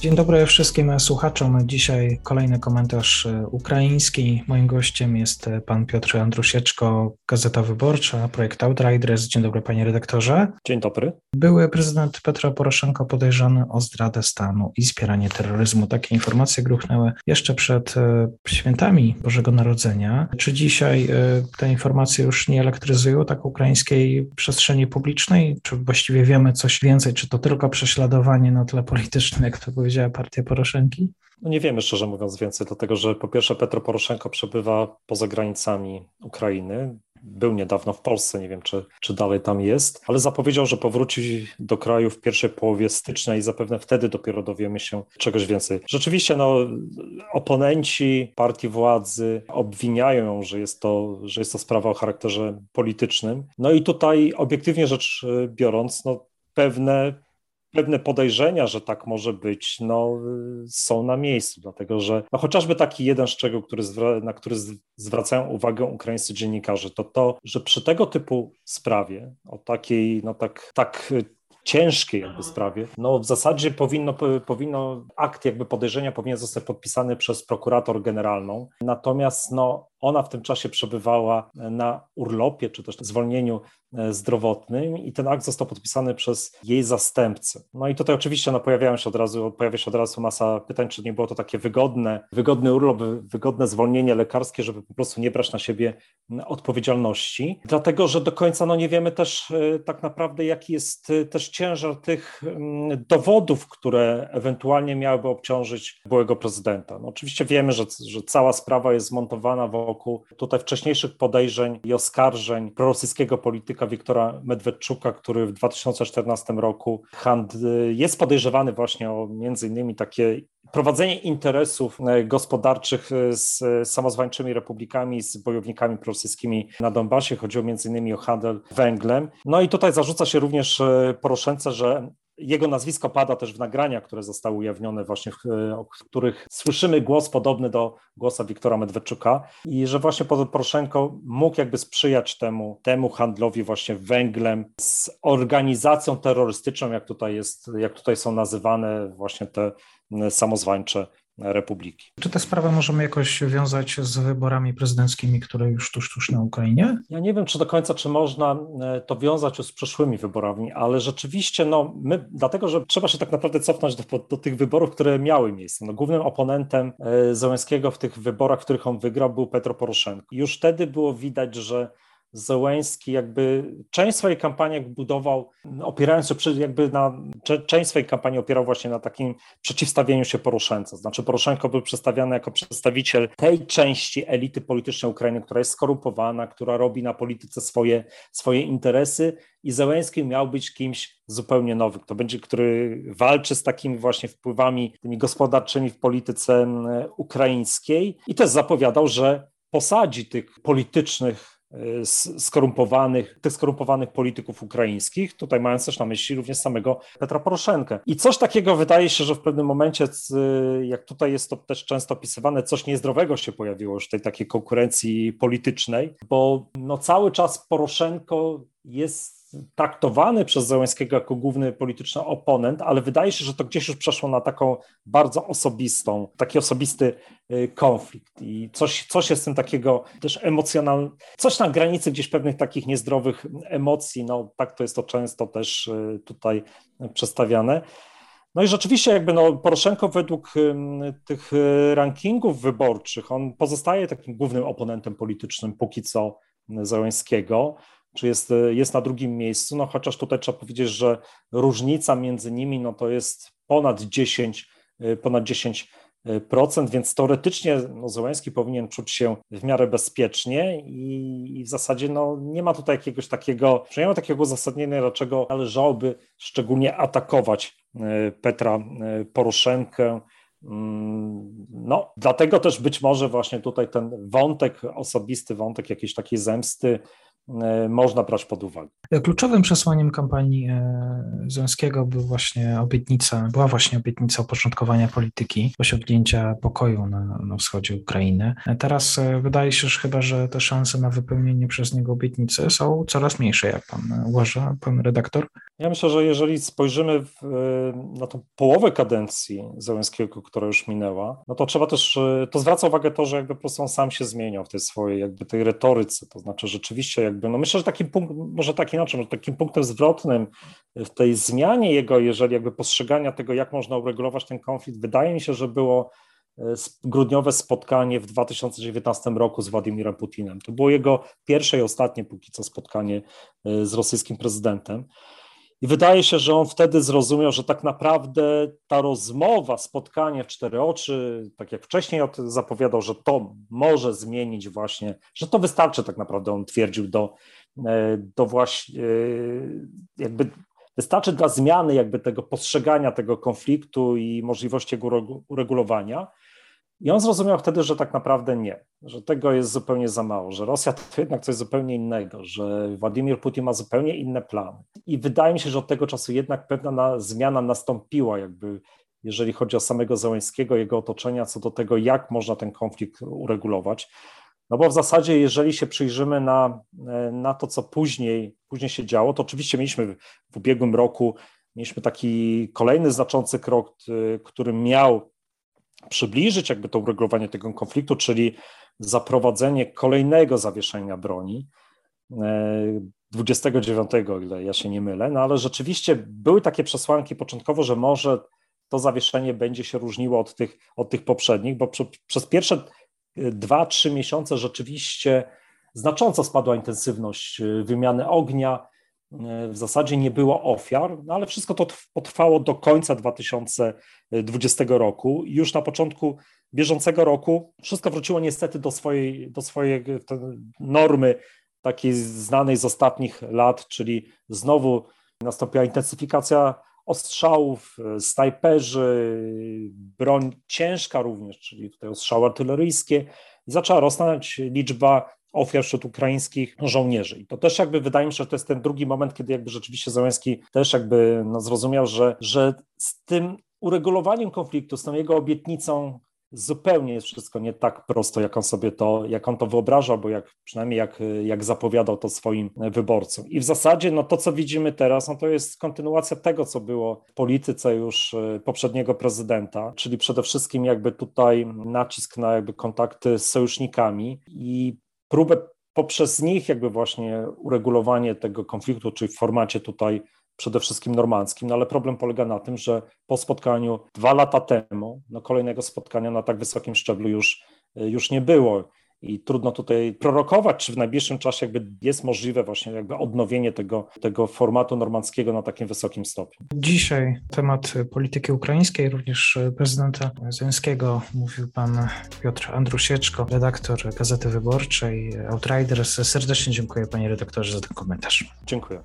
Dzień dobry wszystkim słuchaczom. Dzisiaj kolejny komentarz e, ukraiński. Moim gościem jest e, pan Piotr Andrusieczko, Gazeta Wyborcza, projekt Outriders. Dzień dobry panie redaktorze. Dzień dobry. Były prezydent Petro Poroszenko podejrzany o zdradę stanu i wspieranie terroryzmu. Takie informacje gruchnęły jeszcze przed e, świętami Bożego Narodzenia. Czy dzisiaj te informacje już nie elektryzują tak ukraińskiej przestrzeni publicznej? Czy właściwie wiemy coś więcej? Czy to tylko prześladowanie na tle politycznym, jak to powiedział powiedziała partia Poroszenki? No nie wiemy, szczerze mówiąc, więcej, dlatego że po pierwsze Petro Poroszenko przebywa poza granicami Ukrainy. Był niedawno w Polsce, nie wiem czy, czy dalej tam jest, ale zapowiedział, że powróci do kraju w pierwszej połowie stycznia i zapewne wtedy dopiero dowiemy się czegoś więcej. Rzeczywiście, no, oponenci partii władzy obwiniają, że jest to, że jest to sprawa o charakterze politycznym. No i tutaj obiektywnie rzecz biorąc, no, pewne pewne podejrzenia, że tak może być, no, są na miejscu, dlatego że no, chociażby taki jeden szczegół, który na który zwracają uwagę ukraińscy dziennikarze, to to, że przy tego typu sprawie, o takiej, no tak, tak ciężkiej jakby sprawie, no w zasadzie powinno, powinno akt jakby podejrzenia powinien zostać podpisany przez prokurator generalną, natomiast no ona w tym czasie przebywała na urlopie czy też zwolnieniu e, zdrowotnym i ten akt został podpisany przez jej zastępcę. No i tutaj oczywiście no, pojawiają się od razu, pojawia się od razu masa pytań, czy nie było to takie wygodne, wygodny urlop, wygodne zwolnienie lekarskie, żeby po prostu nie brać na siebie odpowiedzialności. Dlatego, że do końca no, nie wiemy też e, tak naprawdę, jaki jest e, też ciężar tych dowodów, które ewentualnie miałyby obciążyć byłego prezydenta. No, oczywiście wiemy, że, że cała sprawa jest zmontowana wokół tutaj wcześniejszych podejrzeń i oskarżeń prorosyjskiego polityka Wiktora Medwedczuka, który w 2014 roku jest podejrzewany właśnie o między innymi takie prowadzenie interesów e, gospodarczych e, z samozwańczymi republikami, z bojownikami prorosyjskimi na Donbasie. Chodziło między innymi o handel węglem. No i tutaj zarzuca się również Poroszence, że jego nazwisko pada też w nagraniach, które zostały ujawnione właśnie, w, w których słyszymy głos podobny do głosa Wiktora Medwedczuka i że właśnie Poroszenko mógł jakby sprzyjać temu, temu handlowi właśnie węglem z organizacją terrorystyczną, jak tutaj jest, jak tutaj są nazywane właśnie te samozwańcze Republiki. Czy tę sprawę możemy jakoś wiązać z wyborami prezydenckimi, które już tuż, tuż na Ukrainie? Ja nie wiem, czy do końca, czy można e, to wiązać z przyszłymi wyborami, ale rzeczywiście, no, my, dlatego, że trzeba się tak naprawdę cofnąć do, do tych wyborów, które miały miejsce. No, głównym oponentem e, Załęskiego w tych wyborach, w których on wygrał, był Petro Poroszenko. Już wtedy było widać, że Zełęski jakby część swojej kampanii budował, opierając się przy, jakby na, część swojej kampanii opierał właśnie na takim przeciwstawieniu się Poroszence. Znaczy Poroszenko był przedstawiany jako przedstawiciel tej części elity politycznej Ukrainy, która jest skorumpowana, która robi na polityce swoje, swoje interesy i Zełęski miał być kimś zupełnie nowym. To będzie, który walczy z takimi właśnie wpływami tymi gospodarczymi w polityce ukraińskiej i też zapowiadał, że posadzi tych politycznych skorumpowanych, tych skorumpowanych polityków ukraińskich, tutaj mając też na myśli również samego Petra Poroszenkę. I coś takiego wydaje się, że w pewnym momencie, jak tutaj jest to też często opisywane, coś niezdrowego się pojawiło już tej takiej konkurencji politycznej, bo no cały czas Poroszenko jest traktowany przez Zełenskiego jako główny polityczny oponent, ale wydaje się, że to gdzieś już przeszło na taką bardzo osobistą, taki osobisty y, konflikt. I coś, coś jest w tym takiego też emocjonalnego, coś na granicy gdzieś pewnych takich niezdrowych emocji, no tak to jest to często też y, tutaj przedstawiane. No i rzeczywiście jakby no Poroszenko według tych y, rankingów wyborczych, on pozostaje takim głównym oponentem politycznym póki co Zełenskiego czy jest, jest na drugim miejscu, no chociaż tutaj trzeba powiedzieć, że różnica między nimi no to jest ponad 10, ponad 10 więc teoretycznie no, Zełenski powinien czuć się w miarę bezpiecznie i, i w zasadzie no, nie ma tutaj jakiegoś takiego, nie ma takiego uzasadnienia, dlaczego należałoby szczególnie atakować Petra Poroszenkę. Mm, no, dlatego też być może właśnie tutaj ten wątek osobisty, wątek jakiejś takiej zemsty E, można brać pod uwagę. Kluczowym przesłaniem kampanii e, Związkiego był właśnie obietnica, była właśnie obietnica uporządkowania polityki, osiągnięcia pokoju na, na wschodzie Ukrainy. E, teraz wydaje się że chyba, że te szanse na wypełnienie przez niego obietnicy są coraz mniejsze, jak pan uważa, pan redaktor? Ja myślę, że jeżeli spojrzymy w, na tą połowę kadencji Zełenskiego, która już minęła, no to trzeba też, to zwraca uwagę to, że jakby po prostu on sam się zmieniał w tej swojej jakby tej retoryce, to znaczy rzeczywiście jakby, no myślę, że takim punkt, może tak inaczej, może takim punktem zwrotnym w tej zmianie jego, jeżeli jakby postrzegania tego, jak można uregulować ten konflikt, wydaje mi się, że było e, grudniowe spotkanie w 2019 roku z Władimirem Putinem. To było jego pierwsze i ostatnie póki co spotkanie e, z rosyjskim prezydentem. I wydaje się, że on wtedy zrozumiał, że tak naprawdę ta rozmowa, spotkanie w cztery oczy, tak jak wcześniej zapowiadał, że to może zmienić właśnie, że to wystarczy tak naprawdę, on twierdził, do, do właśnie, e, jakby wystarczy dla zmiany jakby tego postrzegania tego konfliktu i możliwości jego uregulowania. I on zrozumiał wtedy, że tak naprawdę nie, że tego jest zupełnie za mało, że Rosja to jednak coś zupełnie innego, że Władimir Putin ma zupełnie inne plany. I wydaje mi się, że od tego czasu jednak pewna na, zmiana nastąpiła, jakby jeżeli chodzi o samego Zełańskiego, jego otoczenia, co do tego, jak można ten konflikt uregulować. No bo w zasadzie, jeżeli się przyjrzymy na, na to, co później, później się działo, to oczywiście mieliśmy w ubiegłym roku, mieliśmy taki kolejny znaczący krok, który miał przybliżyć jakby to uregulowanie tego konfliktu, czyli zaprowadzenie kolejnego zawieszenia broni 29, e, ile ja się nie mylę, no ale rzeczywiście były takie przesłanki początkowo, że może to zawieszenie będzie się różniło od tych, od tych poprzednich, bo przy, przez pierwsze 2-3 miesiące rzeczywiście znacząco spadła intensywność e, wymiany ognia, w zasadzie nie było ofiar, no ale wszystko to potrwało do końca 2020 roku. Już na początku bieżącego roku wszystko wróciło niestety do swojej, do swojej normy takiej znanej z ostatnich lat, czyli znowu nastąpiła intensyfikacja ostrzałów, snajperzy, broń ciężka również, czyli tutaj ostrzały artyleryjskie. I zaczęła rosnąć liczba ofiar wśród ukraińskich żołnierzy. I to też jakby wydaje mi się, że to jest ten drugi moment, kiedy jakby rzeczywiście Załęski też jakby no, zrozumiał, że, że z tym uregulowaniem konfliktu, z tą jego obietnicą zupełnie jest wszystko nie tak prosto, jak on sobie to, jak on to wyobrażał, bo jak przynajmniej jak, jak zapowiadał to swoim wyborcom. I w zasadzie no to, co widzimy teraz, no to jest kontynuacja tego, co było w polityce już e, poprzedniego prezydenta, czyli przede wszystkim jakby tutaj nacisk na jakby kontakty z sojusznikami i próbę poprzez nich jakby właśnie uregulowanie tego konfliktu, czyli w formacie tutaj przede wszystkim normandzkim, no ale problem polega na tym, że po spotkaniu dwa lata temu, no kolejnego spotkania na tak wysokim szczeblu już, już nie było i trudno tutaj prorokować, czy w najbliższym czasie jakby jest możliwe właśnie jakby odnowienie tego, tego formatu normandzkiego na takim wysokim stopniu. Dzisiaj temat polityki ukraińskiej, również prezydenta Zełenskiego mówił pan Piotr Andrusieczko, redaktor Gazety Wyborczej, Outriders. Serdecznie dziękuję panie redaktorze za ten komentarz. Dziękuję.